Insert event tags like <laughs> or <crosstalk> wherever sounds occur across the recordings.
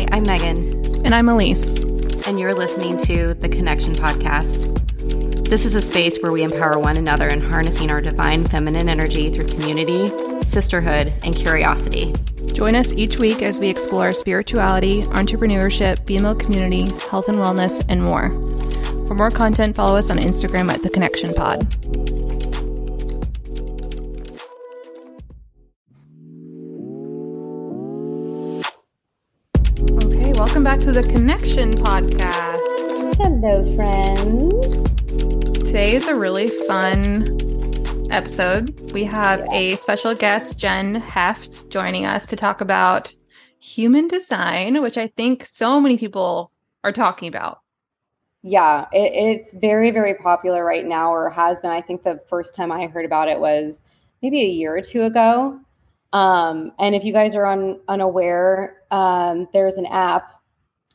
Hi, I'm Megan. And I'm Elise. And you're listening to the Connection Podcast. This is a space where we empower one another in harnessing our divine feminine energy through community, sisterhood, and curiosity. Join us each week as we explore spirituality, entrepreneurship, female community, health and wellness, and more. For more content, follow us on Instagram at The Connection Pod. To the Connection Podcast. Hello, friends. Today is a really fun episode. We have a special guest, Jen Hoeft, joining us to talk about human design, which I think so many people are talking about. Yeah, it, it's very, very popular right now, or has been. I think the first time I heard about it was maybe a year or two ago. Um, and if you guys are un, unaware, um, there's an app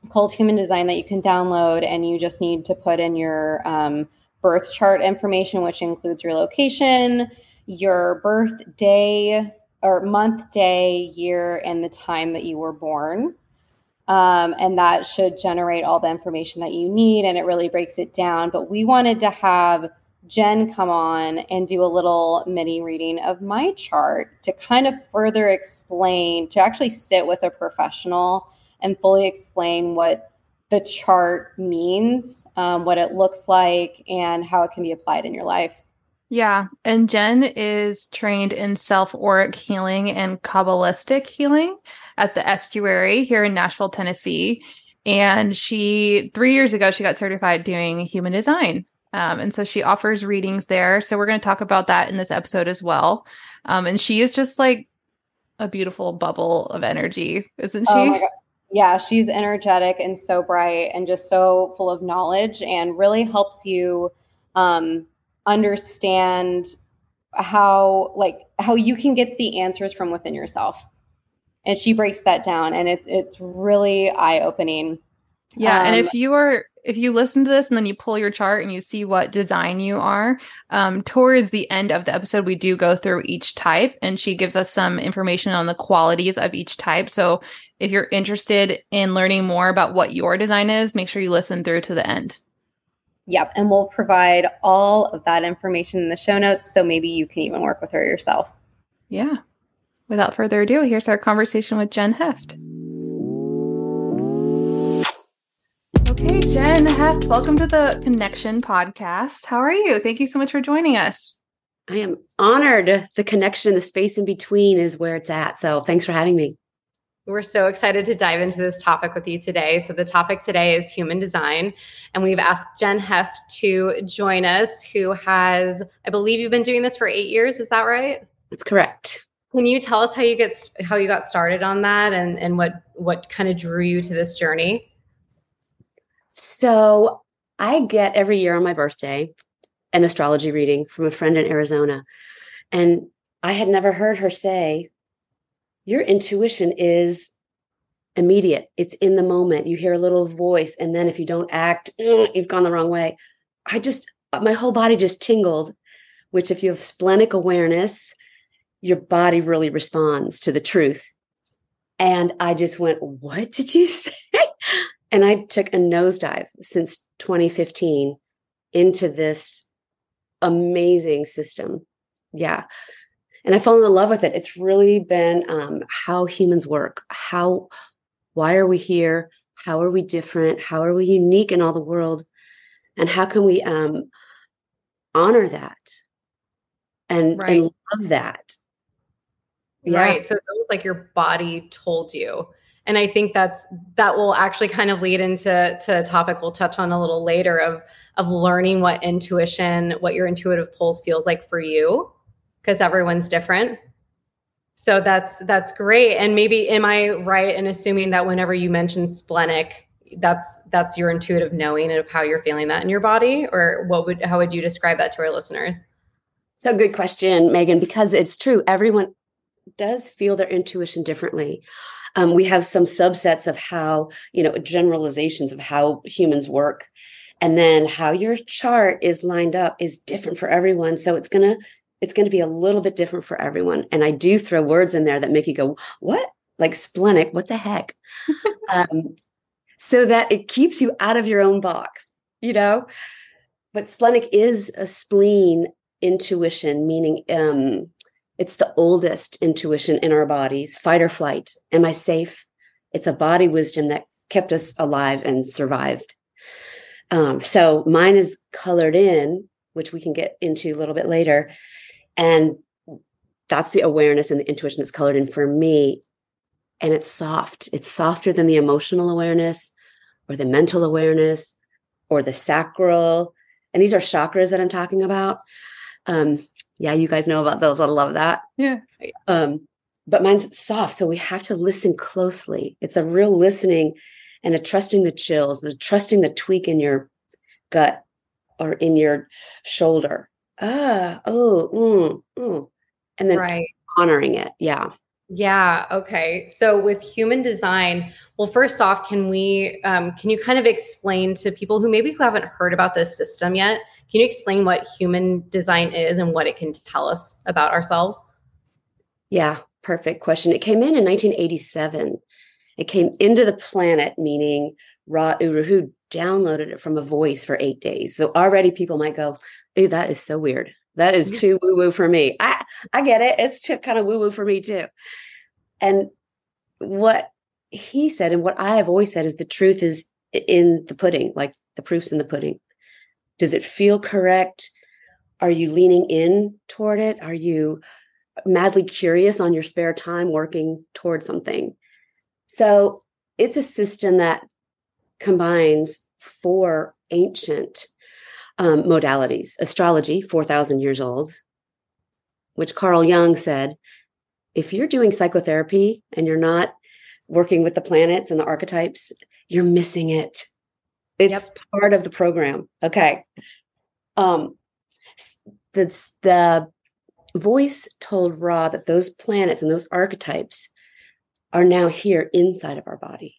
called Human Design that you can download, and you just need to put in your um, birth chart information, which includes your location, your birthday or month, day, year, and the time that you were born. Um, and that should generate all the information that you need and it really breaks it down. But we wanted to have Jen come on and do a little mini reading of my chart to kind of further explain, to actually sit with a professional and fully explain what the chart means, um, what it looks like, and how it can be applied in your life. Yeah. And Jen is trained in self auric healing and Kabbalistic healing at the estuary here in Nashville, Tennessee. And she, three years ago, she got certified doing human design. Um, and so she offers readings there. So we're going to talk about that in this episode as well. Um, and she is just like a beautiful bubble of energy, isn't she? Oh yeah, she's energetic and so bright and just so full of knowledge and really helps you um, understand how like how you can get the answers from within yourself. And she breaks that down and it's it's really eye-opening. Yeah, um, and if you are if you listen to this and then you pull your chart and you see what design you are, um, towards the end of the episode, we do go through each type and she gives us some information on the qualities of each type. So if you're interested in learning more about what your design is, make sure you listen through to the end. Yep. And we'll provide all of that information in the show notes. So maybe you can even work with her yourself. Yeah. Without further ado, here's our conversation with Jen Hoeft. Okay, Jen Hoeft, welcome to the Connection podcast. How are you? Thank you so much for joining us. I am honored. The connection, the space in between is where it's at. So thanks for having me. We're so excited to dive into this topic with you today. So, the topic today is human design. And we've asked Jen Hoeft to join us, who has, I believe you've been doing this for eight years. Is that right? That's correct. Can you tell us how you get how you got started on that and, and what what kind of drew you to this journey? So I get every year on my birthday an astrology reading from a friend in Arizona. And I had never heard her say, Your intuition is immediate, it's in the moment. You hear a little voice, and then if you don't act, <clears throat> you've gone the wrong way. I just, uh, my whole body just tingled, which, if you have splenic awareness, your body really responds to the truth. And I just went, What did you <laughs> say? And I took a nosedive since 2015 into this amazing system. Yeah. And I fell in love with it. It's really been um, how humans work. How, why are we here? How are we different? How are we unique in all the world? And how can we um, honor that and, right. and love that? Yeah. Right. So it's almost like your body told you and i think that's that will actually kind of lead into to a topic we'll touch on a little later of of learning what intuition what your intuitive pulse feels like for you because everyone's different. So that's that's great. And maybe am i right in assuming that whenever you mention splenic that's that's your intuitive knowing of how you're feeling that in your body? Or what would how would you describe that to our listeners? So good question megan because it's true everyone does feel their intuition differently um, we have some subsets of how, you know, generalizations of how humans work. And then how your chart is lined up is different for everyone. So it's going to, it's going to be a little bit different for everyone. And I do throw words in there that make you go, what? like splenic. What the heck? <laughs> um, so that it keeps you out of your own box, you know? But splenic is a spleen intuition, meaning um, it's the oldest intuition in our bodies fight or flight. Am I safe? It's a body wisdom that kept us alive and survived. Um, so mine is colored in, which we can get into a little bit later. And that's the awareness and the intuition that's colored in for me. And it's soft. It's softer than the emotional awareness or the mental awareness or the sacral. And these are chakras that I'm talking about. Um, yeah, you guys know about those. I love that. Yeah. Um, but mine's soft. So we have to listen closely. It's a real listening and a trusting the chills, the trusting the tweak in your gut or in your shoulder. Ah, oh, mm, mm. and then right. honoring it. Yeah. Yeah. Okay. So with human design, well, first off, can we um, can you kind of explain to people who maybe who haven't heard about this system yet? Can you explain what human design is and what it can tell us about ourselves? Yeah, perfect question. It came in in 1987. It came into the planet, meaning Ra Uru, who downloaded it from a voice for eight days. So already people might go, "Ooh, that is so weird." That is too woo woo for me. I I get it. It's too kind of woo woo for me too. And what he said and what I have always said is the truth is in the pudding, like the proof's in the pudding. Does it feel correct? Are you leaning in toward it? Are you madly curious on your spare time working toward something? So it's a system that combines four ancient um, modalities astrology, 4,000 years old, which Carl Jung said if you're doing psychotherapy and you're not working with the planets and the archetypes, you're missing it. It's yep. part of the program. Okay. Um, the, the voice told Ra that those planets and those archetypes are now here inside of our body.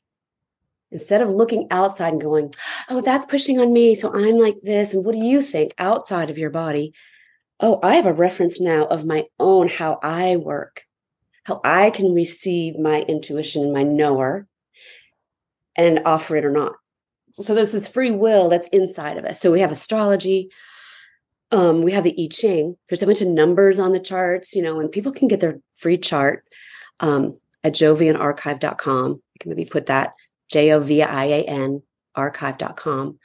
Instead of looking outside and going, oh, that's pushing on me. So I'm like this. And what do you think outside of your body? Oh, I have a reference now of my own, how I work, how I can receive my intuition and my knower and offer it or not. So there's this free will that's inside of us. So we have astrology. Um, we have the I Ching. There's a bunch of numbers on the charts, you know, and people can get their free chart um, at jovianarchive.com. You can maybe put that J O V I A N archive.com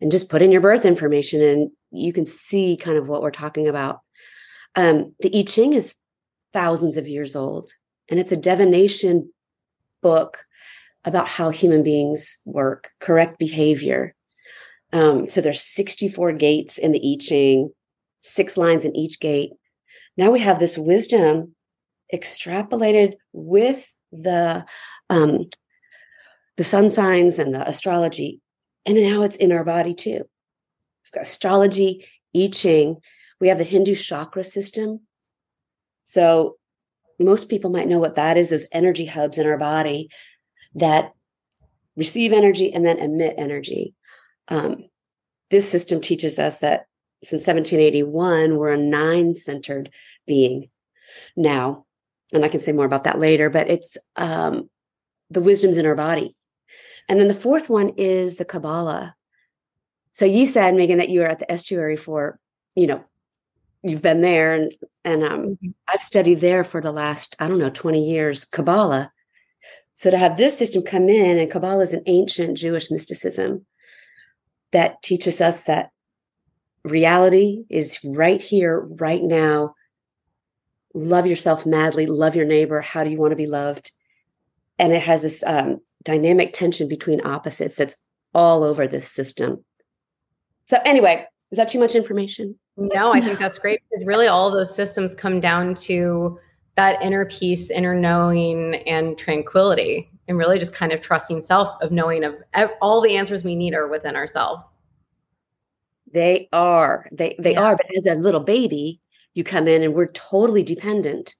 and just put in your birth information and you can see kind of what we're talking about. Um, the I Ching is thousands of years old and it's a divination book about how human beings work, correct behavior. Um, so there's 64 gates in the I Ching, six lines in each gate. Now we have this wisdom extrapolated with the um, the sun signs and the astrology. And now it's in our body too. We've got astrology, I Ching. We have the Hindu chakra system. So most people might know what that is those energy hubs in our body that receive energy and then emit energy. Um, this system teaches us that since 1781, we're a nine centered being now. And I can say more about that later, but it's um, the wisdom's in our body. And then the fourth one is the Kabbalah. So you said, Megan, that you were at the estuary for, you know, you've been there and and um, mm-hmm. I've studied there for the last, I don't know, 20 years, Kabbalah. So to have this system come in, and Kabbalah is an ancient Jewish mysticism that teaches us that reality is right here, right now. Love yourself madly, love your neighbor. How do you want to be loved? And it has this um, dynamic tension between opposites that's all over this system. So, anyway, is that too much information? No, I think that's great because really all those systems come down to that inner peace, inner knowing, and tranquility, and really just kind of trusting self of knowing of all the answers we need are within ourselves. They are. They they yeah. are. But as a little baby, you come in and we're totally dependent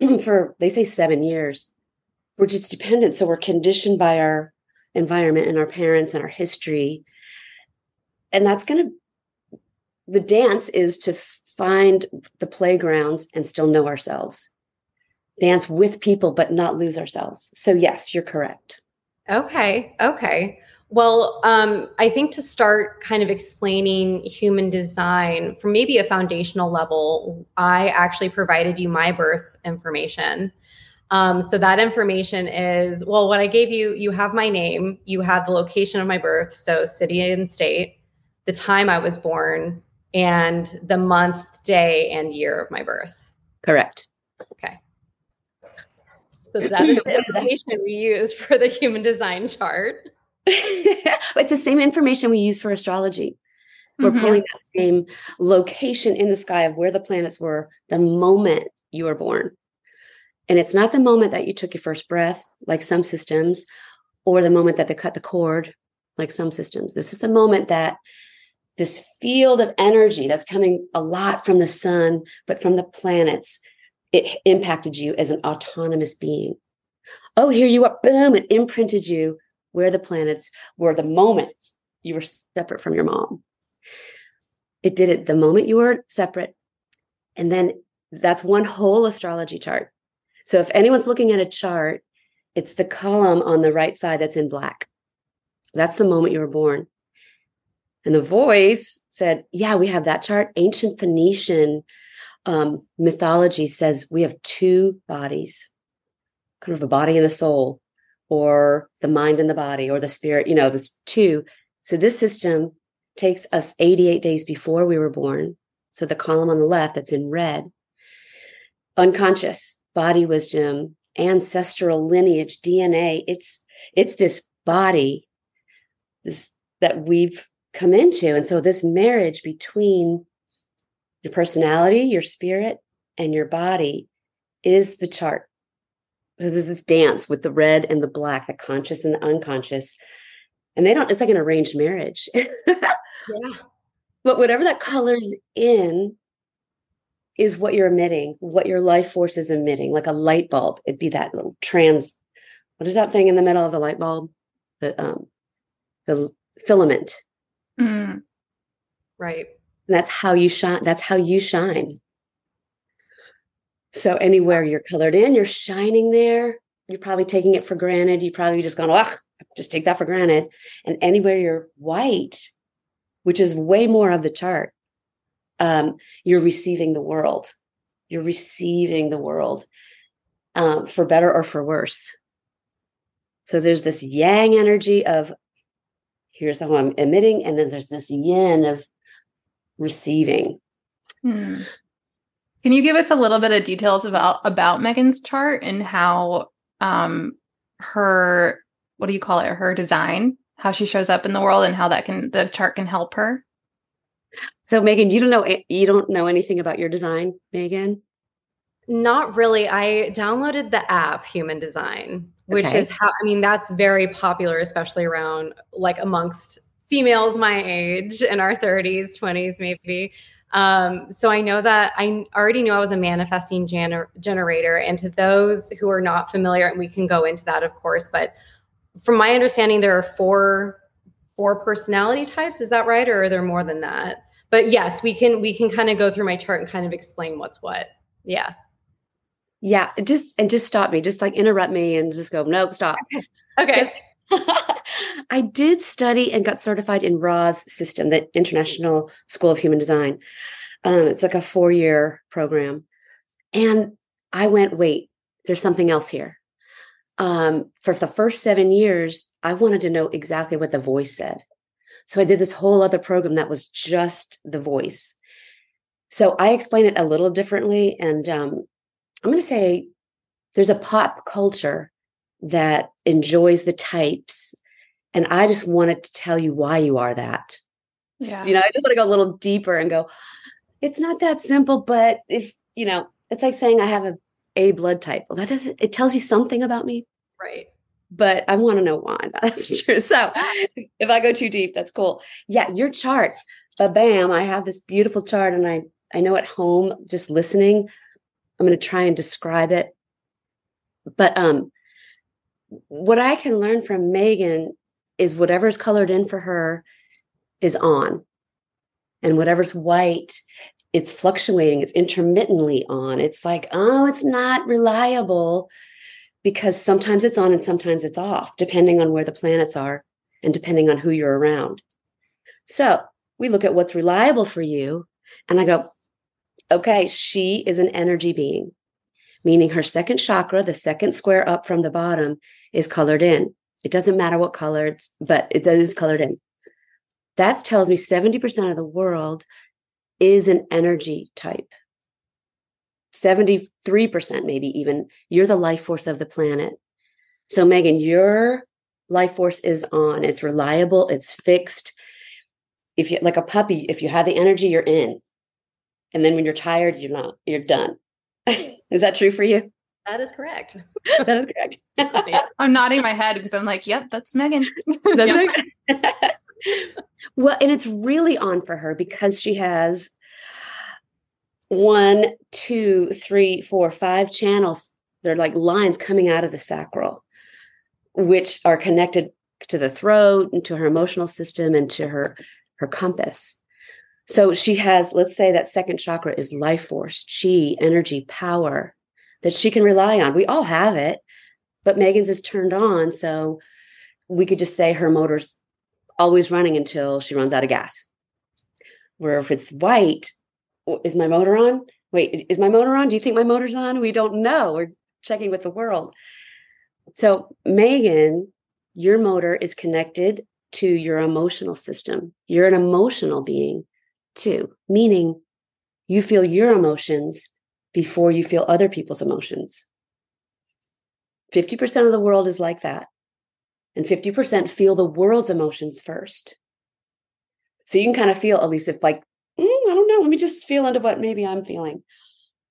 <clears throat> for they say seven years we're just dependent. So we're conditioned by our environment and our parents and our history. And that's going to, the dance is to find the playgrounds and still know ourselves. Dance with people, but not lose ourselves. So, yes, you're correct. Okay. Okay. Well, um, I think to start kind of explaining human design from maybe a foundational level, I actually provided you my birth information. Um, so that information is well, what I gave you, you have my name, you have the location of my birth, so city and state, the time I was born, and the month, day, and year of my birth. Correct. Okay. So that is the information we use for the human design chart. <laughs> it's the same information we use for astrology. We're mm-hmm. pulling that same location in the sky of where the planets were the moment you were born. And it's not the moment that you took your first breath, like some systems, or the moment that they cut the cord, like some systems. This is the moment that this field of energy that's coming a lot from the sun, but from the planets, it impacted you as an autonomous being. Oh, here you are, boom, it imprinted you where the planets were the moment you were separate from your mom. It did it the moment you were separate. And then that's one whole astrology chart. So if anyone's looking at a chart, it's the column on the right side that's in black. That's the moment you were born. And the voice said, Yeah, we have that chart. Ancient Phoenician um, mythology says we have two bodies, kind of a body and a soul, or the mind and the body, or the spirit, you know, there's two. So this system takes us 88 days before we were born. So the column on the left that's in red, unconscious body wisdom, ancestral lineage, DNA. It's it's this body this that we've come into. And so this marriage between your personality, your spirit, and your body is the chart. So there's this dance with the red and the black, the conscious and the unconscious. And they don't, it's like an arranged marriage. <laughs> yeah. But whatever that colors in is what you're emitting, what your life force is emitting, like a light bulb. It'd be that little trans, what is that thing in the middle of the light bulb? The um the filament. Mm. Right. And that's how you shine. That's how you shine. So anywhere you're colored in, you're shining there. You're probably taking it for granted. You probably just gone, oh, just take that for granted. And anywhere you're white, which is way more of the chart, um, you're receiving the world. You're receiving the world um, for better or for worse. So there's this yang energy of here's how I'm emitting, and then there's this yin of receiving. Hmm. Can you give us a little bit of details about about Megan's chart and how um her what do you call it her design how she shows up in the world and how that can the chart can help her so Megan, you don't know you don't know anything about your design, Megan? Not really. I downloaded the app Human Design, which okay. is how I mean that's very popular, especially around like amongst females my age in our 30s, 20s, maybe. Um, so I know that I already knew I was a manifesting gener- generator. And to those who are not familiar, and we can go into that, of course, but from my understanding, there are four four personality types. Is that right, or are there more than that? But yes, we can we can kind of go through my chart and kind of explain what's what. Yeah. Yeah, just and just stop me, just like interrupt me and just go, nope, stop. <laughs> Okay. <laughs> I did study and got certified in Ra's system, the International School of Human Design. Um, it's like a four year program. And I went, wait, there's something else here. Um, for the first seven years, I wanted to know exactly what the voice said. So I did this whole other program that was just the voice. So I explain it a little differently. And um, I'm going to say there's a pop culture that enjoys the types. And I just wanted to tell you why you are that. Yeah. You know, I just want to go a little deeper and go, it's not that simple, but if, you know, it's like saying I have a A blood type. Well, that doesn't, it tells you something about me. Right but I want to know why <laughs> that's true. So if I go too deep, that's cool. Yeah, your chart. But bam, I have this beautiful chart and I I know at home just listening, I'm going to try and describe it. But um what I can learn from Megan is whatever's colored in for her is on. And whatever's white it's fluctuating, it's intermittently on. It's like, oh, it's not reliable because sometimes it's on and sometimes it's off, depending on where the planets are and depending on who you're around. So we look at what's reliable for you. And I go, okay, she is an energy being, meaning her second chakra, the second square up from the bottom, is colored in. It doesn't matter what color it's, but it is colored in. That tells me 70% of the world is an energy type. 73% maybe even. You're the life force of the planet. So megan your life force is on. It's reliable. It's fixed. If you like a puppy if you have the energy you're in. And then when you're tired you're not. You're done. <laughs> Is that true for you that is correct. <laughs> That is correct. <laughs> I'm nodding my head because i'm like yep that's megan. <laughs> That's well and it's really on for her because she has one, two, three, four, five channels. They're like lines coming out of the sacral, which are connected to the throat and to her emotional system and to her her compass. So she has, let's say that second chakra is life force, chi, energy, power that she can rely on. We all have it, but Megan's is turned on. So we could just say her motor's always running until she runs out of gas. Where if it's white, is my motor on? Wait, is my motor on? Do you think my motor's on? We don't know. We're checking with the world. So, Megan, your motor is connected to your emotional system. You're an emotional being too, meaning you feel your emotions before you feel other people's emotions. 50% of the world is like that. And 50% feel the world's emotions first. So you can kind of feel, at least if like mm, I don't know. Let me just feel into what maybe I'm feeling.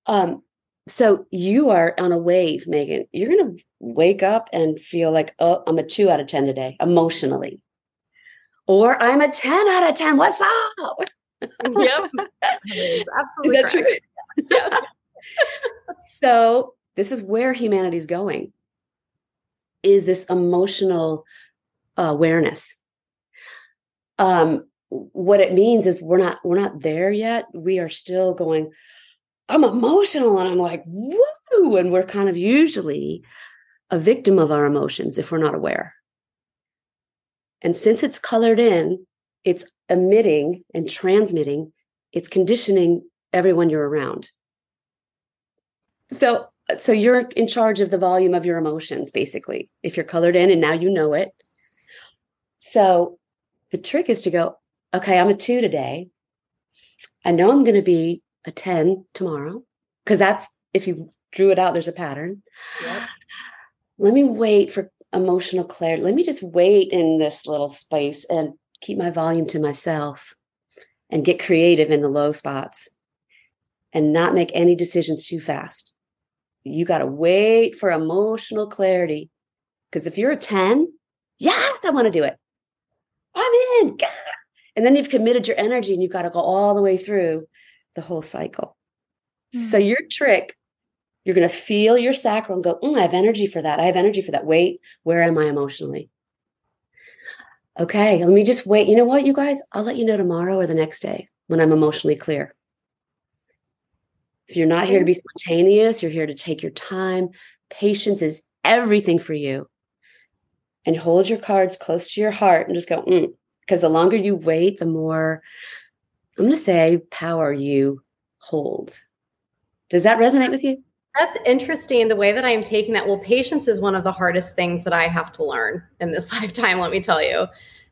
Um, so you are on a wave, Megan. You're going to wake up and feel like, oh, I'm a two out of 10 today, emotionally. Or I'm a 10 out of 10. What's up? Yep. <laughs> absolutely. Is true? <laughs> yeah. So this is where humanity's going is this emotional awareness. Um what it means is we're not we're not there yet. We are still going i'm emotional and i'm like woo! And we're kind of usually a victim of our emotions if we're not aware. And since it's colored in it's emitting and transmitting it's conditioning everyone you're around so so you're in charge of the volume of your emotions basically if you're colored in and now you know it so the trick is to go okay, I'm a two today. I know I'm going to be a 10 tomorrow because that's if you drew it out, there's a pattern. Yep. Let me wait for emotional clarity. Let me just wait in this little space and keep my volume to myself and get creative in the low spots and not make any decisions too fast. You got to wait for emotional clarity. Because if you're a 10, yes, I want to do it. I'm in. God, and then you've committed your energy and you've got to go all the way through the whole cycle. Mm-hmm. So, your trick, you're going to feel your sacral and go, mm, I have energy for that. I have energy for that. Wait, where am I emotionally? Okay, let me just wait. You know what, you guys? I'll let you know tomorrow or the next day when I'm emotionally clear. So, you're not here to be spontaneous. You're here to take your time. Patience is everything for you. And hold your cards close to your heart and just go, mm, because the longer you wait, the more I'm going to say power you hold. Does that resonate with you? That's interesting. The way that I'm taking that. Well, patience is one of the hardest things that I have to learn in this <laughs> lifetime, let me tell you.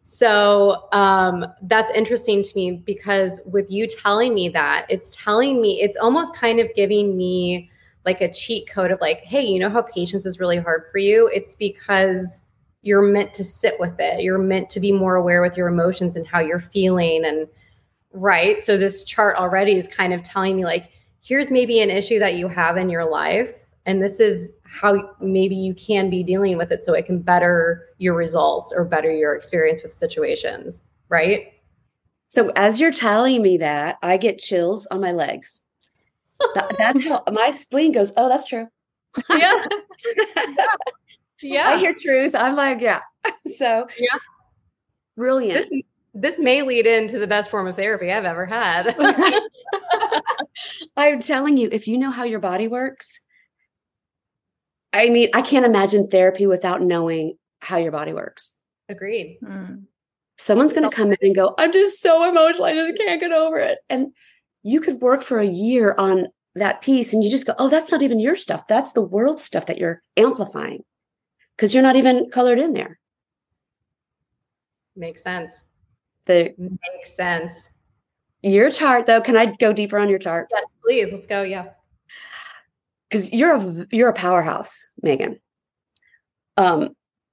So um, that's interesting to me because with you telling me that, it's telling me, it's almost kind of giving me like a cheat code of like, hey, you know how patience is really hard for you? It's because you're meant to sit with it. You're meant to be more aware with your emotions and how you're feeling and right. So this chart already is kind of telling me like here's maybe an issue that you have in your life and this is how maybe you can be dealing with it so it can better your results or better your experience with situations, right? So as you're telling me that, I get chills on my legs. That, that's how <laughs> my spleen goes, "Oh, that's true." Yeah. <laughs> yeah. I hear truth. I'm like, yeah. <laughs> So yeah. Brilliant. This this may lead into the best form of therapy I've ever had. I'm telling you, if you know how your body works, I mean, I can't imagine therapy without knowing how your body works. Agreed. Mm. Someone's going to come in and go, I'm just so emotional. I just can't get over it. And you could work for a year on that piece and you just go, oh, that's not even your stuff. That's the world stuff that you're amplifying because you're not even colored in there. Makes sense. The makes sense. Your chart, though, can I go deeper on your chart? Yes, please. Let's go. Yeah. Because you're a you're a powerhouse, Megan. Um,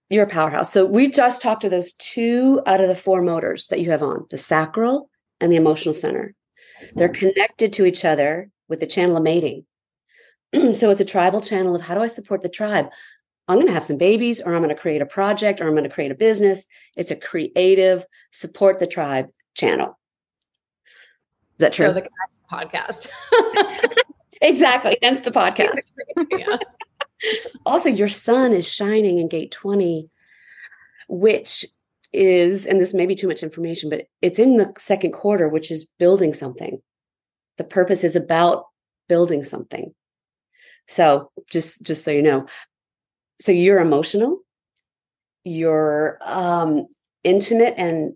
you're a powerhouse. So we've just talked to those two out of the four motors that you have on the sacral and the emotional center. They're connected to each other with the channel of mating. <clears throat> so it's a tribal channel of how do I support the tribe? I'm going to have some babies, or I'm going to create a project, or I'm going to create a business. It's a creative support the tribe channel. Is that true? So the podcast. <laughs> <laughs> exactly. Hence the podcast. <laughs> yeah. also, your sun is shining in gate 20, which is, and this may be too much information, but it's in the second quarter, which is building something. The purpose is about building something. So just just so you know, so you're emotional, you're um, intimate and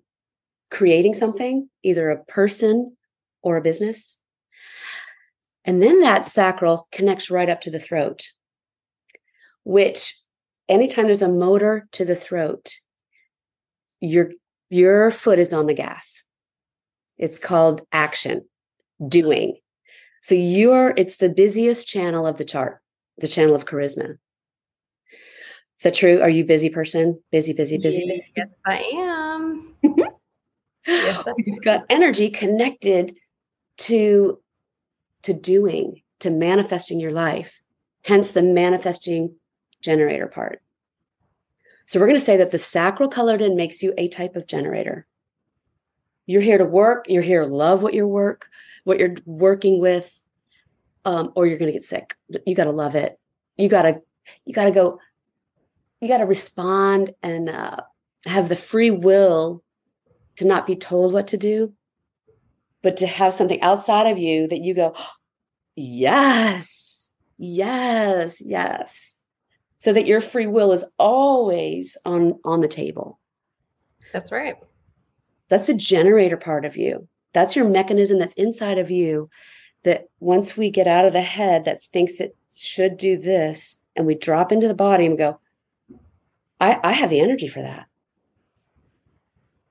creating something, either a person or a business. And then that sacral connects right up to the throat, which anytime there's a motor to the throat, your your foot is on the gas. It's called action, doing. So you're it's the busiest channel of the chart, the channel of charisma. Is that true? Are you busy person? Busy, busy, busy, yes, busy? Yes, I am. <laughs> yes, You've got energy connected to to doing, to manifesting your life. Hence the manifesting generator part. So we're going to say that the sacral colored in makes you a type of generator. You're here to work. You're here to love what you're work, what you're working with, um, or you're going to get sick. You got to love it. You got to, you got to go you got to respond and uh, have the free will to not be told what to do, but to have something outside of you that you go, yes, yes, yes. So that your free will is always on on the table. That's right. That's the generator part of you. That's your mechanism that's inside of you that once we get out of the head that thinks it should do this and we drop into the body and go, I, I have the energy for that.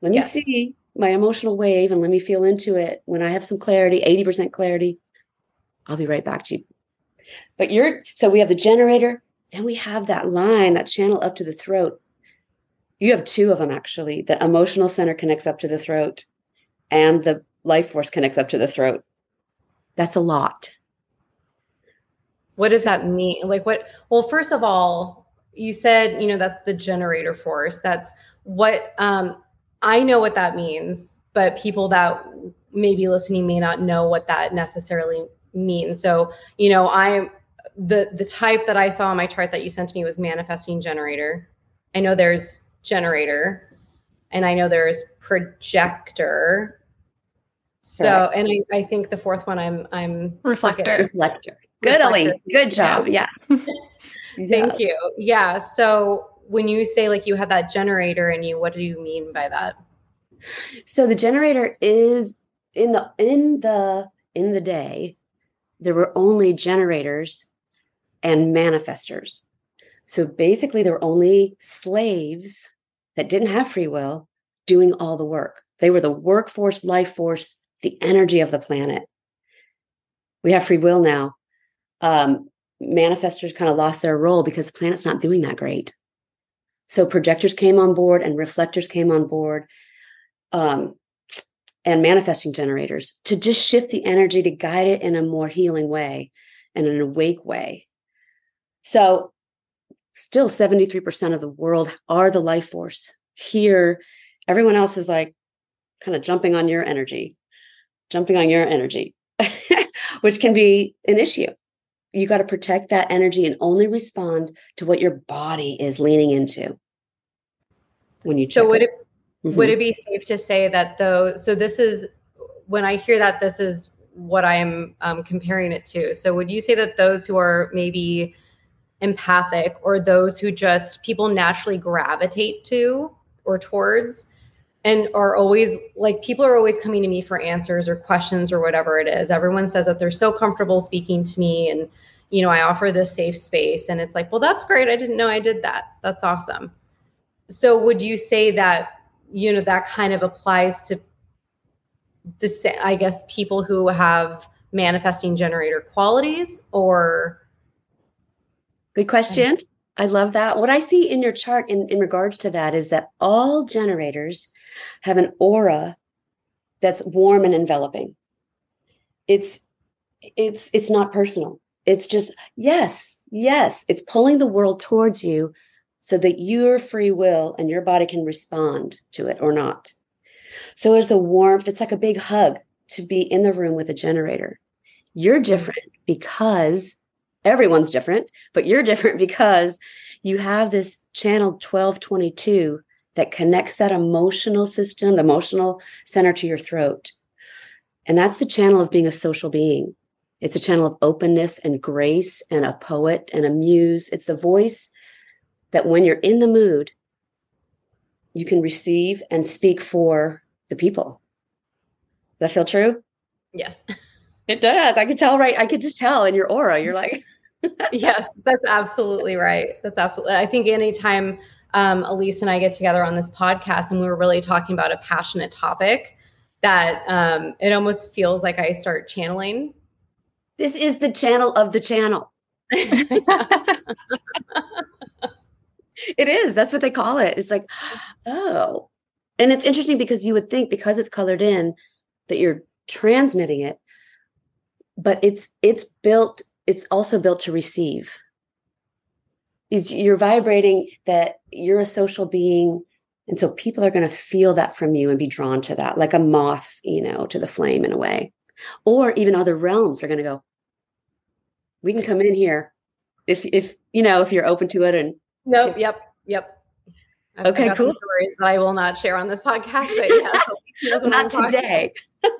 Let me yes. see my emotional wave and let me feel into it. When I have some clarity, 80% clarity, I'll be right back to you. But you're so we have the generator, then we have that line, that channel up to the throat. You have two of them actually. The emotional center connects up to the throat, and the life force connects up to the throat. That's a lot. What does that mean? Like what? Well, first of all, you said you know that's the generator force that's what um, i know what that means but people that may be listening may not know what that necessarily means so you know i'm the the type that i saw on my chart that you sent me was manifesting generator i know there's generator and i know there's projector so and I, I think the fourth one i'm i'm reflector reflector good reflector. good job yeah. <laughs> Thank you. Yeah. So when you say like you have that generator in you, what do you mean by that? So the generator is in the in the in the day, there were only generators and manifestors. So basically there were only slaves that didn't have free will doing all the work. They were the workforce, life force, the energy of the planet. We have free will now. Um, manifestors kind of lost their role because the planet's not doing that great. So projectors came on board and reflectors came on board, um, and manifesting generators to just shift the energy to guide it in a more healing way and an awake way. So, still 73% of the world are the life force. Here, everyone else is like kind of jumping on your energy, jumping on your energy, <laughs> which can be an issue you got to protect that energy and only respond to what your body is leaning into when you so would it Mm-hmm. Would it be safe to say that though? So this is when I hear that this is what I am um, comparing it to. So would you say that those who are maybe empathic or those who just people naturally gravitate to or towards and are always like people are always coming to me for answers or questions or whatever it is everyone says that they're so comfortable speaking to me and you know i offer this safe space and it's like well that's great i didn't know i did that that's awesome so would you say that you know that kind of applies to the i guess people who have manifesting generator qualities or? Good question. I love that. What i see in your chart in, in regards to that is that all generators have an aura that's warm and enveloping. It's it's it's not personal. It's just yes yes it's pulling the world towards you so that your free will and your body can respond to it or not. So there's a warmth, it's like a big hug to be in the room with a generator. You're mm-hmm. different because everyone's different, but you're different <laughs> because you have this channel 1222 that connects that emotional system, the emotional center to your throat. And that's the channel of being a social being. It's a channel of openness and grace and a poet and a muse. It's the voice that when you're in the mood, you can receive and speak for the people. Does that feel true? Yes. It does. I could tell, right? I could just tell in your aura. You're like, <laughs> yes, that's absolutely right. That's absolutely. I think anytime um, Elise and I get together on this podcast and we were really talking about a passionate topic, that um, it almost feels like I start channeling. This is the channel of the channel. <laughs> <laughs> it is. That's what they call it. It's like, oh. And it's interesting because you would think because it's colored in that you're transmitting it, but it's it's built, it's also built to receive. It's, you're vibrating that you're a social being. And so people are going to feel that from you and be drawn to that, like a moth, you know, to the flame in a way. Or even other realms are going to go, we can come in here if if you know if you're open to it and Nope. Yep. Yep. I've, okay. I've cool. stories that I will not share on this podcast, but <laughs> yeah, not today.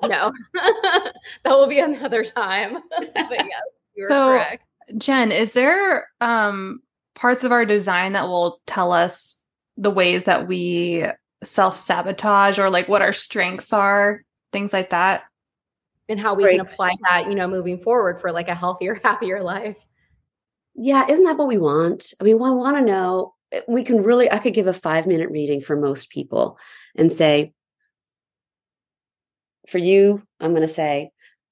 no, <laughs> that will be another time. <laughs> but yes, you're so, correct. Jen, is there um, parts of our design that will tell us the ways that we self sabotage or like what our strengths are, things like that? And how we can apply that, you know, moving forward for like a healthier, happier life. Yeah, isn't that what we want? I mean, we want to know. Eh, we can really, I could give a five minute reading for most people and say, for you, I'm going to say,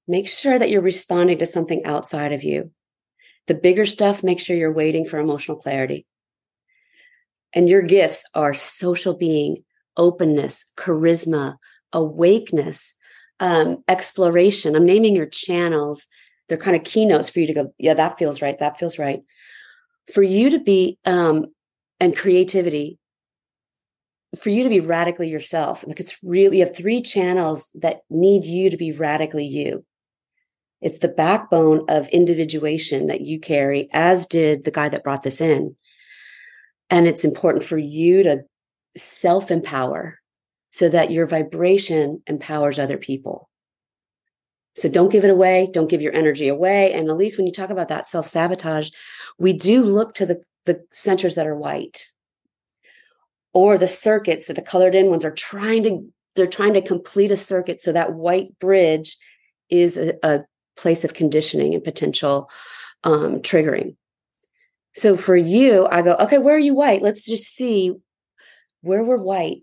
make sure that you're responding to something outside of you. The bigger stuff, make sure you're waiting for emotional clarity. And your gifts are social being, openness, charisma, awakeness, um, exploration. I'm naming your channels they're kind of keynotes for you to go, yeah, that feels right. That feels right. For you to be, um, and creativity, for you to be radically yourself. Like it's really, you have three channels that need you to be radically you. It's the backbone of individuation that you carry, as did the guy that brought this in. And it's important for you to self empower so that your vibration empowers other people. So don't give it away. Don't give your energy away. And Elise when you talk about that self sabotage, we do look to the, the centers that are white or the circuits that the colored in ones are trying to, they're trying to complete a circuit. So that white bridge is a, a place of conditioning and potential um, triggering. So for you, I go, okay, where are you white? Let's just see where we're white.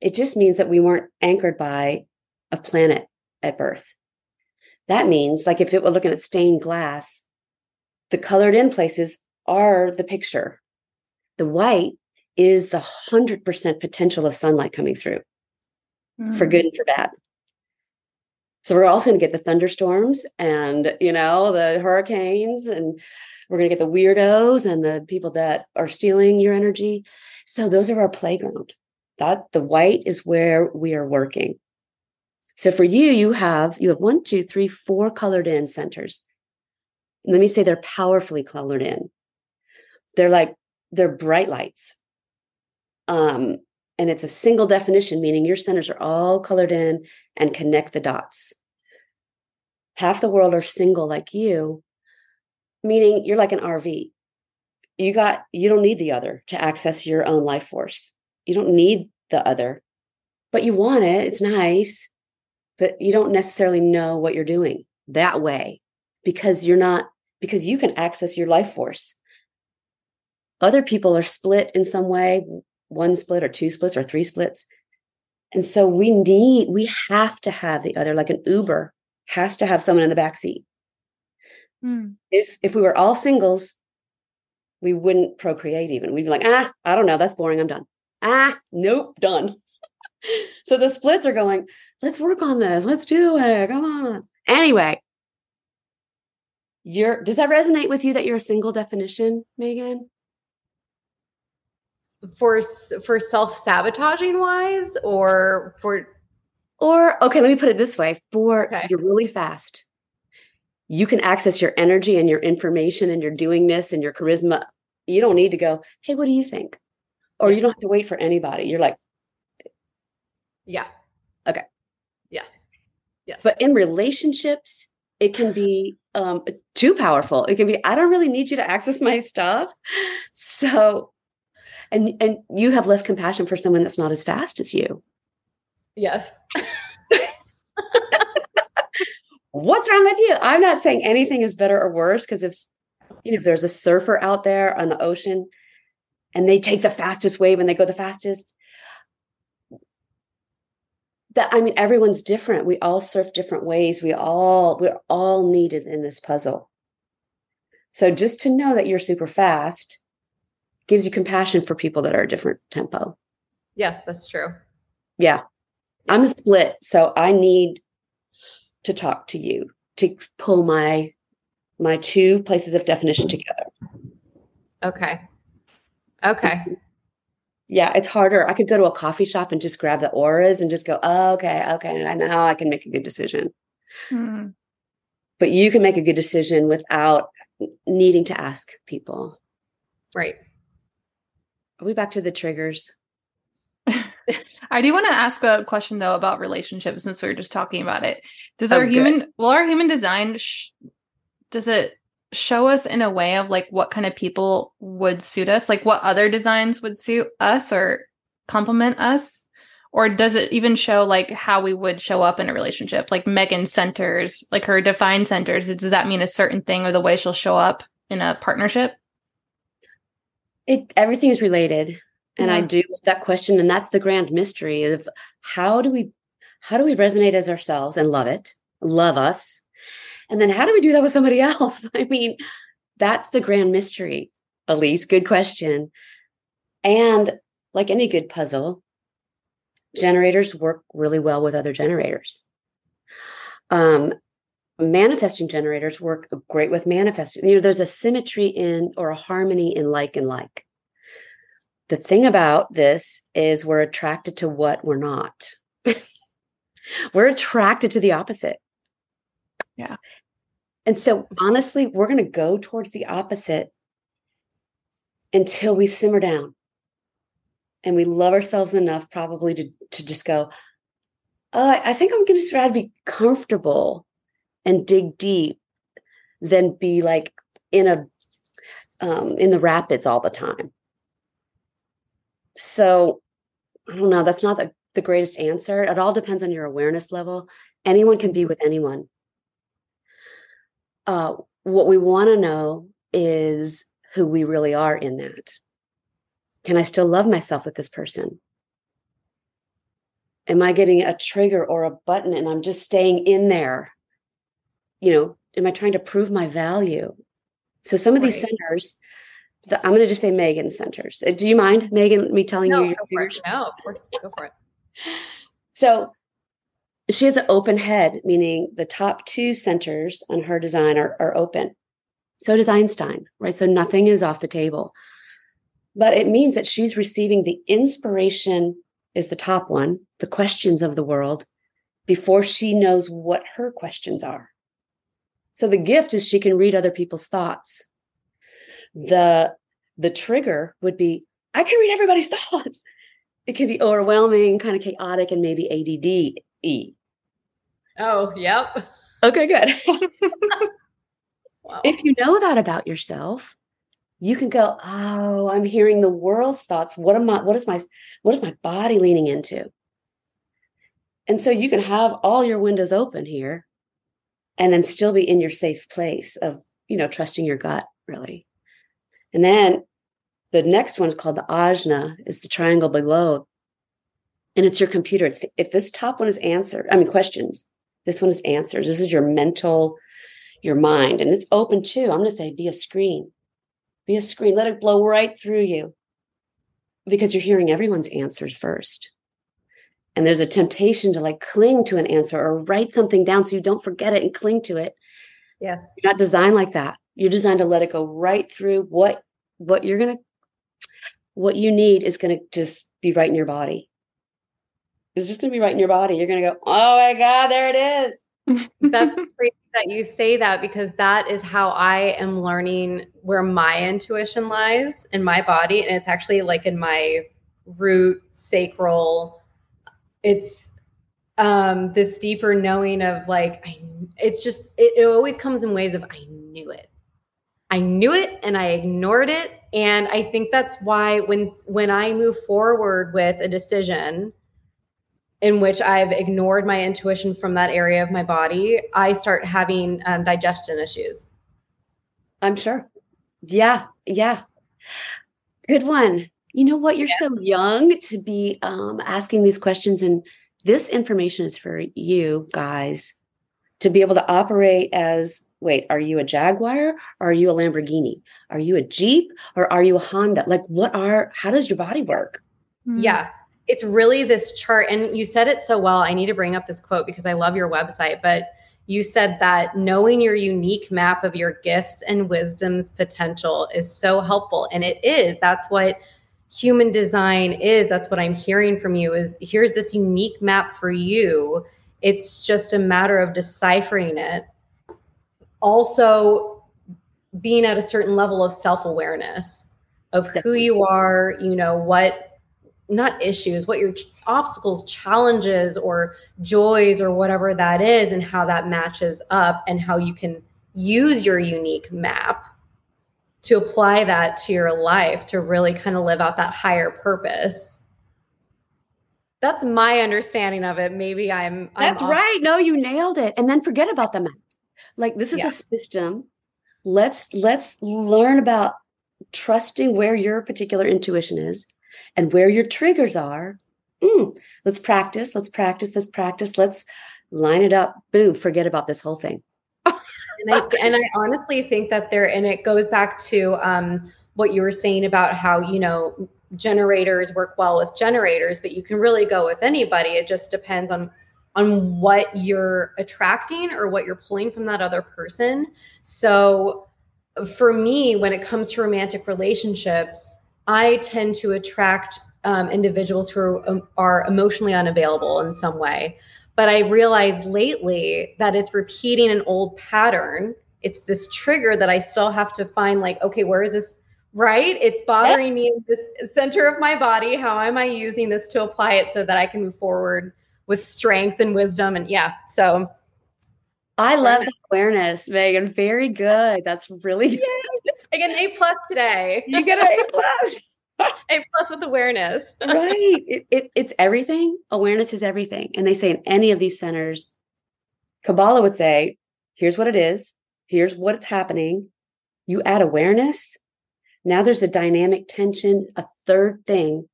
It just means that we weren't anchored by a planet at birth. That means, like if it were looking at stained glass, the colored in places are the picture. The white is the 100% potential of sunlight coming through mm. for good and for bad. So we're also going to get the thunderstorms and, you know, the hurricanes and we're going to get the weirdos and the people that are stealing your energy. So those are our playground. That the white is where we are working. So for you, you have you have one, two, three, four colored in centers. Let me say they're powerfully colored in. They're like they're bright lights. Um, and it's a single definition, meaning your centers are all colored in and connect the dots. Half the world are single like you, meaning you're like an RV. You got you don't need the other to access your own life force. You don't need the other, but you want it. It's nice, but you don't necessarily know what you're doing that way because you're not because you can access your life force. Other people are split in some way, one split or two splits or three splits. And so we need, we have to have the other, like an Uber has to have someone in the back seat. Hmm. If if we were all singles, we wouldn't procreate even. We'd be like, ah, I don't know, that's boring. I'm done. Ah, nope, done. <laughs> so the splits are going, let's work on this. Let's do it. Come on. Anyway, you're does that resonate with you that you're a single definition, Megan? for for self-sabotaging wise or for or okay let me put it this way for okay. you're really fast you can access your energy and your information and your doingness and your charisma you don't need to go hey what do you think or yeah. you don't have to wait for anybody you're like yeah okay yeah but in relationships it can be um too powerful. It can be i don't really need you to access my stuff. So and and you have less compassion for someone that's not as fast as you. Yes. What's wrong with you? I'm not saying anything is better or worse because if you know if there's a surfer out there on the ocean and they take the fastest wave and they go the fastest that i mean everyone's different we all surf different ways we all we're all needed in this puzzle so just to know that you're super fast gives you compassion for people that are a different tempo. Yes, that's true. Yeah. I'm a split, so I need to talk to you to pull my my two places of definition together. Okay. Okay. Mm-hmm. Yeah, it's harder. I could go to a coffee shop and just grab the auras and just go, oh, okay, okay, I know I can make a good decision. Hmm. But you can make a good decision without needing to ask people. Right. Are we back to the triggers? <laughs> I do want to ask a question though about relationships since we were just talking about it. Does our oh, human well our human design sh- does it show us in a way of like what kind of people would suit us, like what other designs would suit us or complement us? Or does it even show like how we would show up in a relationship? Like Megan centers, like her defined centers, does that mean a certain thing or the way she'll show up in a partnership? It everything is related. And yeah. I do that question. And that's the grand mystery of how do we how do we resonate as ourselves and love it, love us? And then how do we do that with somebody <laughs> else? I mean, that's the grand mystery. Elise, good question. And like any good puzzle, generators work really well with other generators. Um, manifesting generators work great with manifesting. You know, there's a symmetry in or a harmony in like and like. The thing about this is we're attracted to what we're not. <laughs> we're attracted to the opposite. Yeah. And so honestly, we're going to go towards the opposite until we simmer down and we love ourselves enough probably to, to just go, oh, I think I'm going to try to be comfortable and dig deep than be like in a um, in the rapids all the time. So I don't know. That's not the, the greatest answer. It all depends on your awareness level. Anyone can be with anyone. Uh, what we want to know is who we really are in that. Can I still love myself with this person? Am I getting a trigger or a button and I'm just staying in there you know, am I trying to prove my value? So some of right. these centers, the, I'm going to just say Megan centers. Uh, do you mind, Megan, me telling no, you? Your no, of course, go for it. <laughs> so she has an open head, meaning the top two centers on her design are, are open. So does Einstein, right? So nothing is off the table. But it means that she's receiving the inspiration is the top one, the questions of the world, before she knows what her questions are. So the gift is she can read other people's thoughts. The the trigger would be I can read everybody's <laughs> thoughts. it can be overwhelming, kind of chaotic, and maybe ADD E. Oh, yep. Okay, good. <laughs> wow. If you know that about yourself, you can go, oh, I'm hearing the world's thoughts. What am I, what is my, what is my body leaning into? And so you can have all your windows open here and then still be in your safe place of, you know, trusting your gut, really. And then the next one is called the ajna, is the triangle below. And it's your computer. It's the, if this top one is answered, I mean questions, this one is answers. This is your mental, your mind, and it's open too. I'm going to say be a screen. Be a screen. Let it blow right through you because you're hearing everyone's answers first. And there's a temptation to like cling to an answer or write something down so you don't forget it and cling to it. Yes. You're not designed like that. You're designed to let it go right through what what you're going to what you need is going to just be right in your body. It's just going to be right in your body. You're going to go, "Oh my god, there it is." <laughs> That's crazy that you say that because that is how I am learning where my intuition lies in my body and it's actually like in my root sacral it's um this deeper knowing of like I it's just it, it always comes in ways of I knew it. I knew it and I ignored it and I think that's why when when I move forward with a decision in which I've ignored my intuition from that area of my body, I start having um, digestion issues. I'm sure. Yeah, yeah. Good one. You know what? You're yeah. so young to be um, asking these questions, and this information is for you guys to be able to operate as wait, are you a Jaguar? Are you a Lamborghini? Are you a Jeep or are you a Honda? Like, what are, how does your body work? Yeah. It's really this chart. And you said it so well. I need to bring up this quote because I love your website, but you said that knowing your unique map of your gifts and wisdom's potential is so helpful. And it is. That's what human design is. That's what I'm hearing from you is here's this unique map for you. It's just a matter of deciphering it also being at a certain level of self-awareness of who you are you know what not issues what your ch- obstacles challenges or joys or whatever that is and how that matches up and how you can use your unique map to apply that to your life to really kind of live out that higher purpose. That's my understanding of it. Maybe i'm, that's right. No you nailed it. And then forget about the map. Like this is yeah. a system. Let's let's learn about trusting where your particular intuition is and where your triggers are. Mm, let's practice, let's practice, let's practice, let's line it up. Boom, forget about this whole thing. <laughs> and, I, and I honestly think that there, and it goes back to um, what you were saying about how, you know, generators work well with generators, but you can really go with anybody. It just depends on on what you're attracting or what you're pulling from that other person. So for me, when it comes to romantic relationships, I tend to attract um, individuals who um, are emotionally unavailable in some way. But I've realized lately that it's repeating an old pattern. It's this trigger that I still have to find, like, okay, where is this? Right? It's bothering me in this center of my body. How am I using this to apply it so that I can move forward with strength and wisdom. And yeah, so I love the awareness, Megan. Very good. That's really good. I get an A plus today. You get an A plus. <laughs> A plus with awareness. right. It, it, it's everything. Awareness is everything. And they say in any of these centers, Kabbalah would say, here's what it is. Here's what's happening. You add awareness. Now there's a dynamic tension. A third thing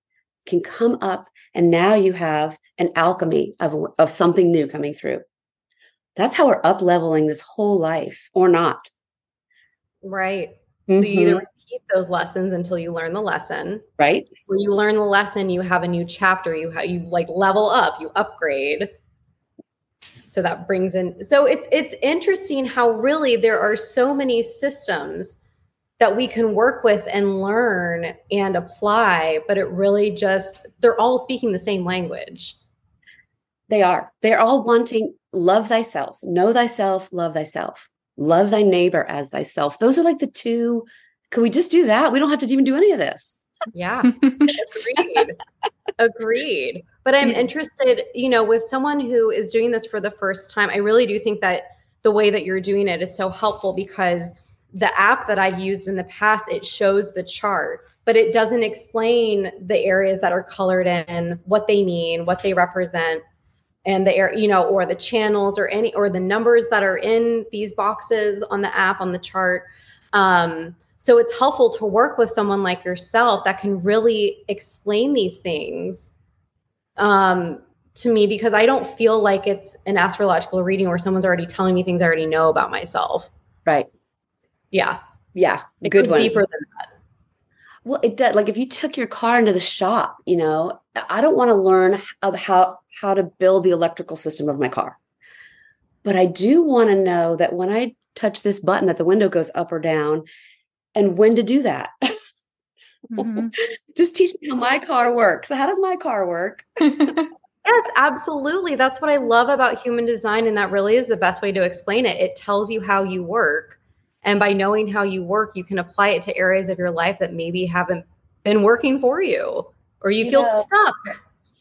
can come up. And now you have an alchemy of, of something new coming through. That's how we're up leveling this whole life or not. Right. Mm-hmm. So you either mm-hmm. repeat those lessons until you learn the lesson. Right. When you learn the lesson, you have a new chapter. You have you like level up, you upgrade. So that brings in so it's it's interesting how really there are so many systems that we can work with and learn and apply, but it really just they're all speaking the same language. They are. They're all wanting love thyself, know thyself, love thyself, love thy neighbor as thyself. Those are like the two. Could we just do that? We don't have to even do any of this. Yeah. <laughs> Agreed. Agreed. But I'm yeah. interested, you know, with someone who is doing this for the first time, I really do think that the way that you're doing it is so helpful because the app that I've used in the past, it shows the chart, but it doesn't explain the areas that are colored in, what they mean, what they represent, and the air, you know, or the channels or any or the numbers that are in these boxes on the app on the chart. Um, so it's helpful to work with someone like yourself that can really explain these things um, to me because I don't feel like it's an astrological reading where someone's already telling me things I already know about myself. Right. Yeah. Yeah. It Good goes one. deeper than that. Well, it does. Like if you took your car into the shop, you know, I don't want to learn of how how to build the electrical system of my car, but I do want to know that when I touch this button, that the window goes up or down, and when to do that. Mm-hmm. <laughs> Just teach me how my car works. How does my car work? <laughs> yes, absolutely. That's what I love about human design, and that really is the best way to explain it. It tells you how you work and by knowing how you work, you can apply it to areas of your life that maybe haven't been working for you or you, you feel know, stuck.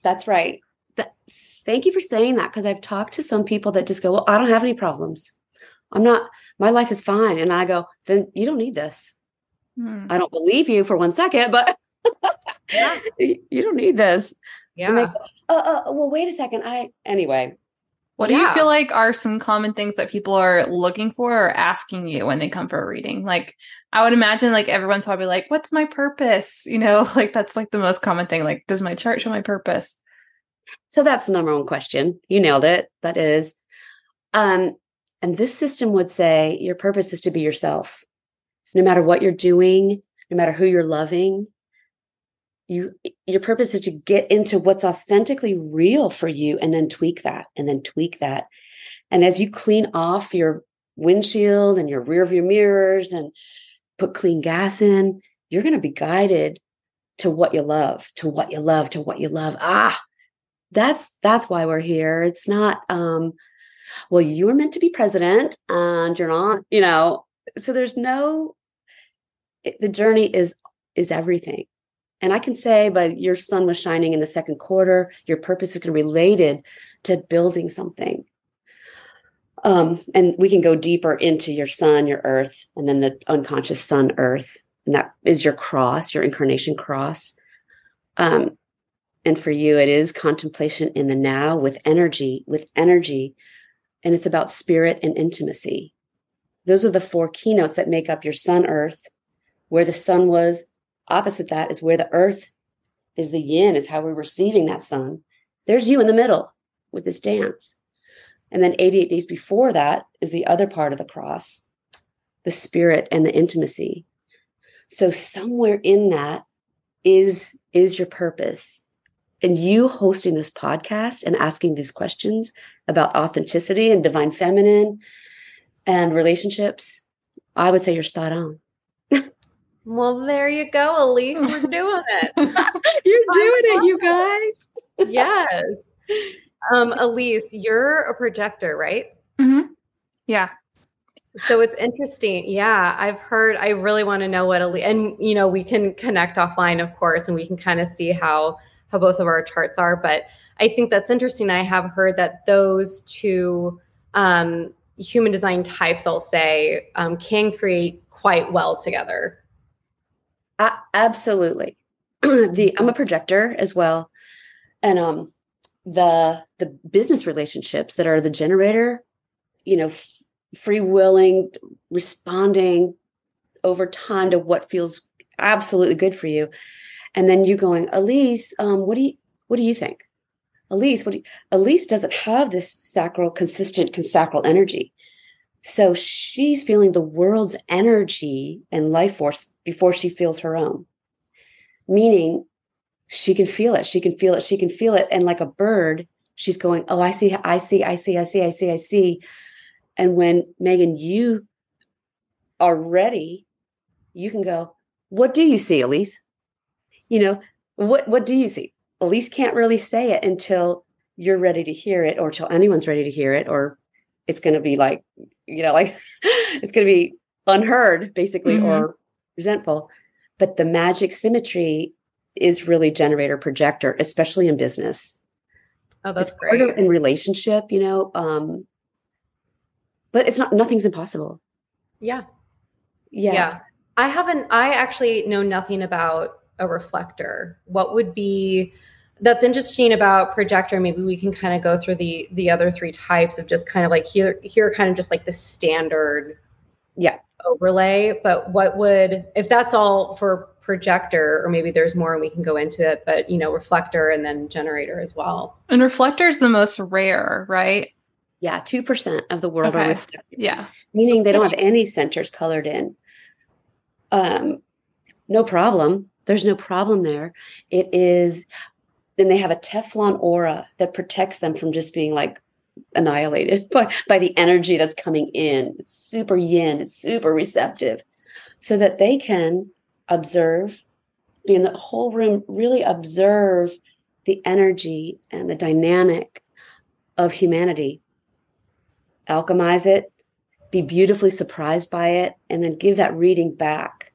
That's right. That, thank you for saying that because I've talked to some people that just go, Well, I don't have any problems. I'm not, my life is fine. And I go, Then you don't need this. Hmm. I don't believe you for one second, but yeah. <laughs> you don't need this. Yeah. Go, uh, uh, well, wait a second. I, anyway, what yeah. do you feel like are some common things that people are looking for or asking you when they come for a reading? Like, I would imagine like everyone's probably like, what's my purpose? You know, <laughs> like that's like the most common thing. Like, does my chart show my purpose? So that's the number one question. You nailed it. That is. Um, and this system would say your purpose is to be yourself. No matter what you're doing, no matter who you're loving, you your purpose is to get into what's authentically real for you and then tweak that and then tweak that. And as you clean off your windshield and your rear view mirrors and put clean gas in you're going to be guided to what you love to what you love to what you love. Ah that's that's why we're here. It's not um well you were meant to be president and you're not you know? So there's no the journey is is everything and I can say, but your sun was shining in the second quarter, your purpose is going to be related to building something. Um, and we can go deeper into your sun, your earth, and then the unconscious sun, earth. And that is your cross, your incarnation cross. Um, and for you, it is contemplation in the now with energy, with energy. And it's about spirit and intimacy. Those are the four keynotes that make up your sun, earth, where the sun was, Opposite that is where the earth is the yin, is how we're receiving that sun. There's you in the middle with this dance. And then 88 days before that is the other part of the cross, the spirit and the intimacy. So somewhere in that is is your purpose. And you hosting this podcast and asking these questions about authenticity and divine feminine and relationships, I would say you're spot on. Well, there you go, Elise. We're <laughs> doing it. <laughs> you're doing it, you guys. yes. Um, Elise, you're a projector, right? Mm-hmm. Yeah. So it's interesting. Yeah, I've heard. I really want to know what Elise, and you know, we can connect offline, of course, and we can kind of see how how both of our charts are. But I think that's interesting. I have heard that those two um, human design types, I'll say, um, can create quite well together absolutely. <clears throat> the I'm a projector as well, and um, the the business relationships that are the generator, you know, f- free willing, responding over time to what feels absolutely good for you, and then you going, Elise, um, what do you what do you think? Elise, what do you, Elise doesn't have this sacral, consistent consacral energy. So she's feeling the world's energy and life force before she feels her own. Meaning she can feel it, she can feel it, she can feel it. And like a bird, she's going, Oh, I see, I see, I see, I see, I see, I see. And when Megan, you are ready, you can go, What do you see, Elise? You know, what what do you see? Elise can't really say it until you're ready to hear it or till anyone's ready to hear it, or it's gonna be like, you know, like <laughs> it's gonna be unheard, basically, mm-hmm. or resentful. But the magic symmetry is really generator projector, especially in business. Oh, that's it's great. In relationship, you know, um, but it's not nothing's impossible. Yeah. Yeah. Yeah. I haven't I actually know nothing about a reflector. What would be that's interesting about projector maybe we can kind of go through the the other three types of just kind of like here here kind of just like the standard yeah overlay but what would if that's all for projector or maybe there's more and we can go into it but you know reflector and then generator as well. And reflector is the most rare right? Yeah 2% of the world okay. are reflectors. Yeah. Meaning they don't have any centers colored in. Um no problem. There's no problem there. It is then they have a Teflon aura that protects them from just being like annihilated <laughs> by, by the energy that's coming in. It's super yin, it's super receptive, so that they can observe, be in the whole room, really observe the energy and the dynamic of humanity, alchemize it, be beautifully surprised by it, and then give that reading back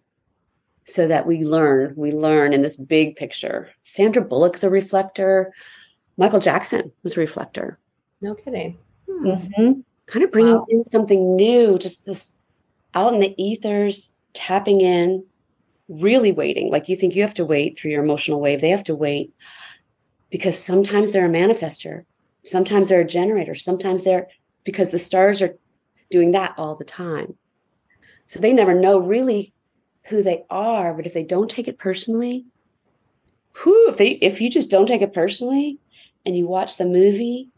so that we learn, we learn in this big picture. Sandra Bullock's a reflector. Michael Jackson was a reflector. No kidding. Hmm. Mm-hmm. Kind of bringing wow. in something new, just this out in the ethers, tapping in, really waiting. Like you think you have to wait through your emotional wave, they have to wait because sometimes they're a manifester, sometimes they're a generator, sometimes they're because the stars are doing that all the time. So they never know really who they are, but if they don't take it personally, who if they if you just don't take it personally and you watch the movie,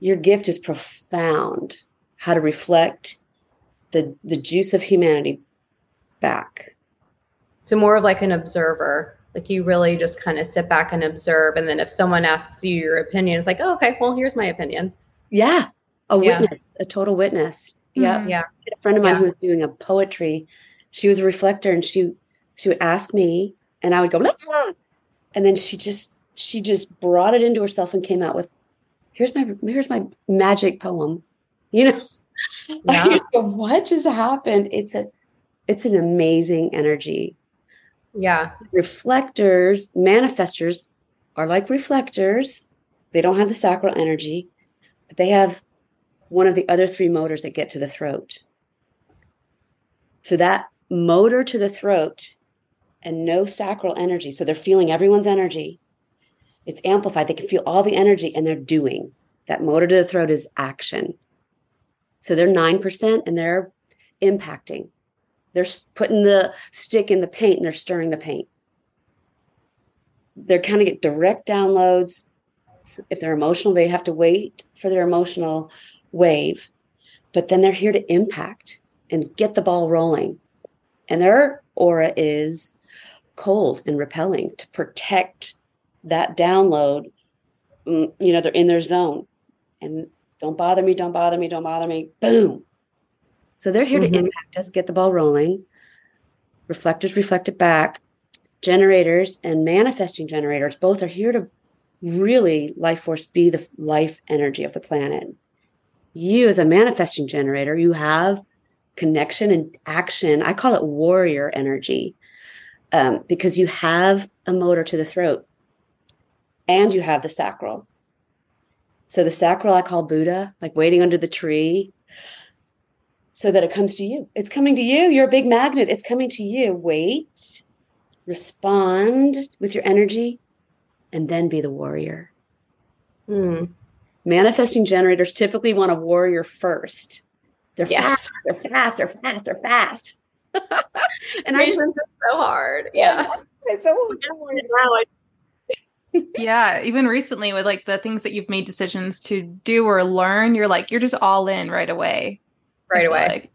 your gift is profound. How to reflect the the juice of humanity back. So more of like an observer. Like you really just kind of sit back and observe. And then if someone asks you your opinion, it's like, oh, okay, well, here's my opinion. Yeah. A yeah. witness, a total witness. Yeah. Mm-hmm. Yeah. A friend of mine yeah. who was doing a poetry she was a reflector and she she would ask me and I would go Blah! and then she just she just brought it into herself and came out with here's my here's my magic poem. You know? <laughs> Yeah. what just happened? It's a it's an amazing energy. Yeah. Reflectors manifestors are like reflectors. They don't have the sacral energy but they have one of the other three motors that get to the throat. So that motor to the throat and no sacral energy. So they're feeling everyone's energy. It's amplified. They can feel all the energy and they're doing. That motor to the throat is action. So they're 9% and they're impacting. They're putting the stick in the paint and they're stirring the paint. They're kind of get direct downloads. If they're emotional, they have to wait for their emotional wave. But then they're here to impact and get the ball rolling and their aura is cold and repelling to protect that download. Mm, you know, they're in their zone and don't bother me, don't bother me, don't bother me. Boom. So they're here mm-hmm. to impact us, get the ball rolling. Reflectors reflect it back. Generators and manifesting generators both are here to really life force be the life energy of the planet. You, as a manifesting generator, you have connection and action. I call it warrior energy um, because you have a motor to the throat and you have the sacral. So the sacral I call Buddha, like waiting under the tree so that it comes to you. It's coming to you. You're a big magnet. It's coming to you. Wait, respond with your energy, and then be the warrior. Hmm. Manifesting generators typically want a warrior first they're yes. fast. They're fast. They're fast. They're fast. <laughs> and I just so hard. Yeah. <laughs> It's so hard. Yeah, even recently with like the things that you've made decisions to do or learn, you're like you're just all in right away. Right away. Like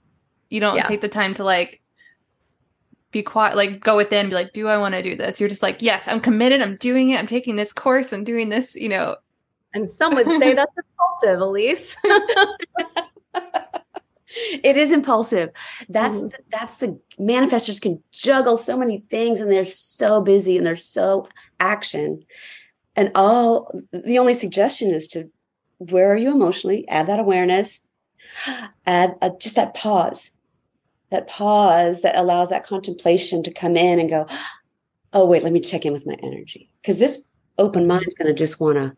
you don't yeah. take the time to like be quiet, like go within, be like, do I want to do this? You're just like, yes, I'm committed. I'm doing it. I'm taking this course. I'm doing this. You know. And some would say <laughs> that's impulsive, Elise <laughs> it is impulsive that's mm-hmm. the, that's the manifestors can juggle so many things and they're so busy and they're so action and all the only suggestion is to where are you emotionally add that awareness add a, just that pause that pause that allows that contemplation to come in and go oh, wait, let me check in with my energy. Because this open mind is going to just want to.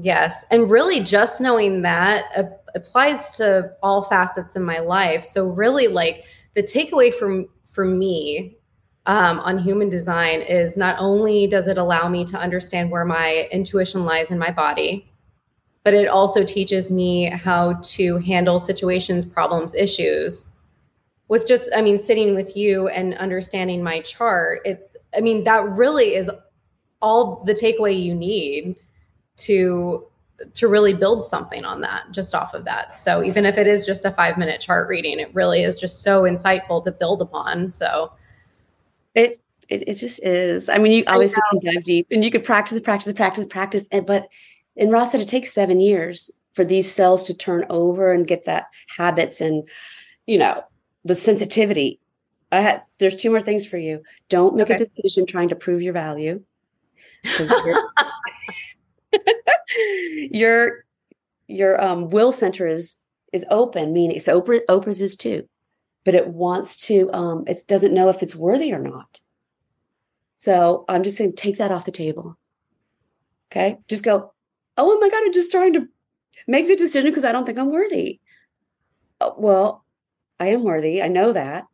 Yes. And really, just knowing that uh, applies to all facets in my life. So, really, like the takeaway from for me um, on human design is not only does it allow me to understand where my intuition lies in my body, but it also teaches me how to handle situations, problems, issues. With just, I mean, sitting with you and understanding my chart, it, I mean, that really is all the takeaway you need to to really build something on that just off of that. So even if it is just a five minute chart reading it really is just so insightful to build upon. So it it, it just is. I mean you obviously can dive deep and you could practice practice practice practice and but and Ra's said it takes seven years for these cells to turn over and get that habits and you know the sensitivity. I had there's two more things for you. Don't make okay. a decision trying to prove your value <laughs> <laughs> your your um, will center is is open, meaning so Oprah, Oprah's is too, but it wants to. Um, it doesn't know if it's worthy or not. So I'm just saying, take that off the table. Okay, just go. Oh my God, I'm just trying to make the decision because I don't think I'm worthy. Uh, well, I am worthy. I know that.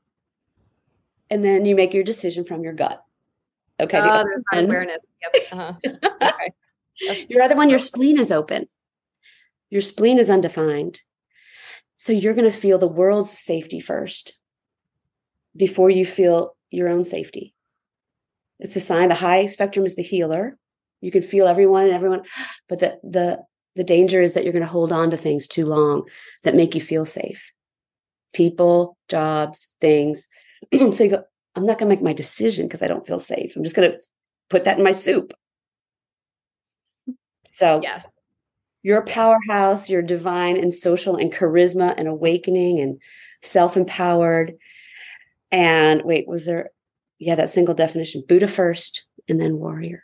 And then you make your decision from your gut. Okay. Oh, the there's awareness. Yep. Uh-huh. <laughs> okay. <laughs> Your other one, your spleen is open. Your spleen is undefined. So you're going to feel the world's safety first before you feel your own safety. It's a sign the high spectrum is the healer. You can feel everyone everyone, <gasps> but the the the danger is that you're going to hold on to things too long that make you feel safe. People, jobs, things. <clears throat> so you go, I'm not going to make my decision because I don't feel safe. I'm just going to put that in my soup. So, yes. You're powerhouse, you're divine and social and charisma and awakening and self empowered. And wait, was there, yeah, that single definition Buddha first and then warrior.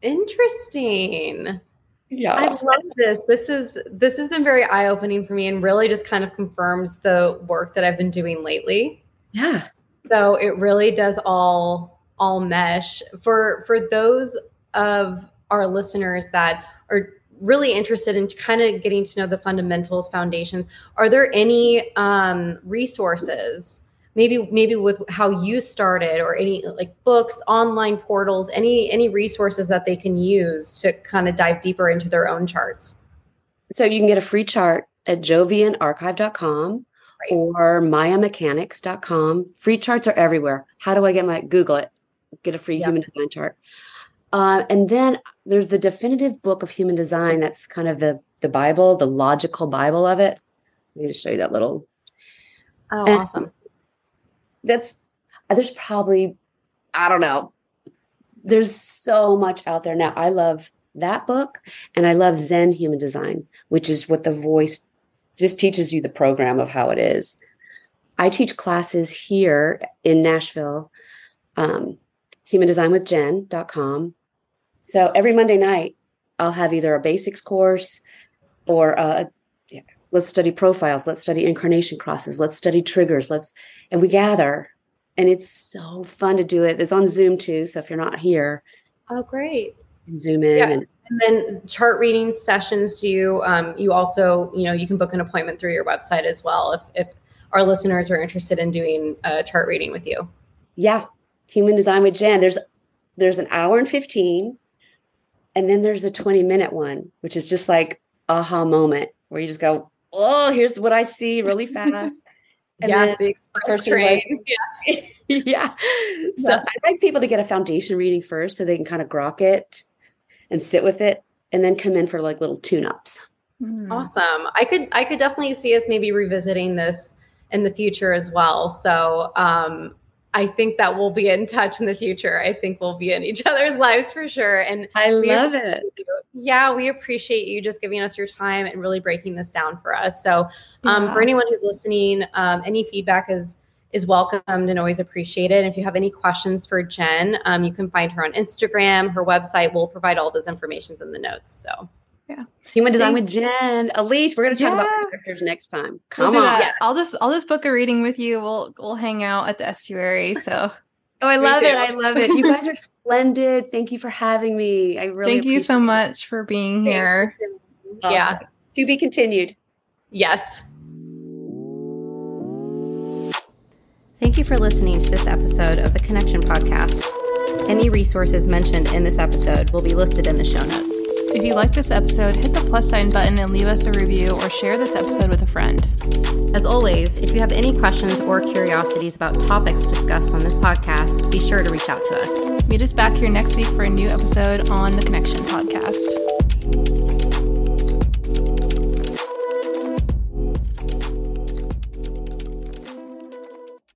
Interesting. Yeah. I love this. This is this has been very eye-opening for me and really just kind of confirms the work that I've been doing lately. Yeah. So it really does all all mesh. For for those of our listeners that are really interested in kind of getting to know the fundamentals foundations are there any um, resources maybe maybe with how you started or any like books online portals any any resources that they can use to kind of dive deeper into their own charts? So you can get a free chart at jovianarchive.com right. or maiamechanics.com free charts are everywhere. How do i get my google it? Get a free human design chart uh, and then there's the definitive book of human design. That's kind of the the Bible, the logical Bible of it. Let me just show you that little. Oh, and awesome! That's uh, there's probably I don't know. There's so much out there now. I love that book, and I love Zen Human Design, which is what the voice just teaches you the program of how it is. I teach classes here in Nashville, um, humandesignwithjen.com so every Monday night, I'll have either a basics course or a, yeah, let's study profiles, let's study incarnation crosses, let's study triggers, let's, and we gather. And it's so fun to do it. It's on Zoom too. So if you're not here, oh, great. Zoom in. Yeah. And, and then chart reading sessions do you, um, you also, you know, you can book an appointment through your website as well if, if our listeners are interested in doing a chart reading with you. Yeah. Human design with Jen. There's, there's an hour and 15 and then there's a 20 minute one, which is just like aha moment where you just go, oh, here's what I see really fast. <laughs> And yeah, the express <laughs> train. yeah. yeah. So yeah. I like people to get a foundation reading first so they can kind of grok it and sit with it and then come in for like little tune-ups. Mm. Awesome. I could I could definitely see us maybe revisiting this in the future as well. So um I think that we'll be in touch in the future. I think we'll be in each <laughs> other's lives for sure. And I love it. Yeah, we appreciate you just giving us your time and really breaking this down for us. So, um, yeah. for anyone who's listening, um, any feedback is is welcomed and always appreciated. And if you have any questions for Jen, um, you can find her on Instagram. Her website will provide all those informations in the notes. So. Yeah. Human design with Jen. Elise, we're gonna talk yeah. about characters next time. Come we'll on. Yes. I'll just I'll just book a reading with you. We'll we'll hang out at the estuary. <laughs> So Oh, I love it. I love it. You guys are splendid. Thank you for having me. I really Thank you so much for being here. Awesome. Yeah. To be continued. Yes. Thank you for listening to this episode of the Connection Podcast. Any resources mentioned in this episode will be listed in the show notes. If you like this episode, hit the plus sign button and leave us a review or share this episode with a friend. As always, if you have any questions or curiosities about topics discussed on this podcast, be sure to reach out to us. Meet us back here next week for a new episode on the Connection Podcast.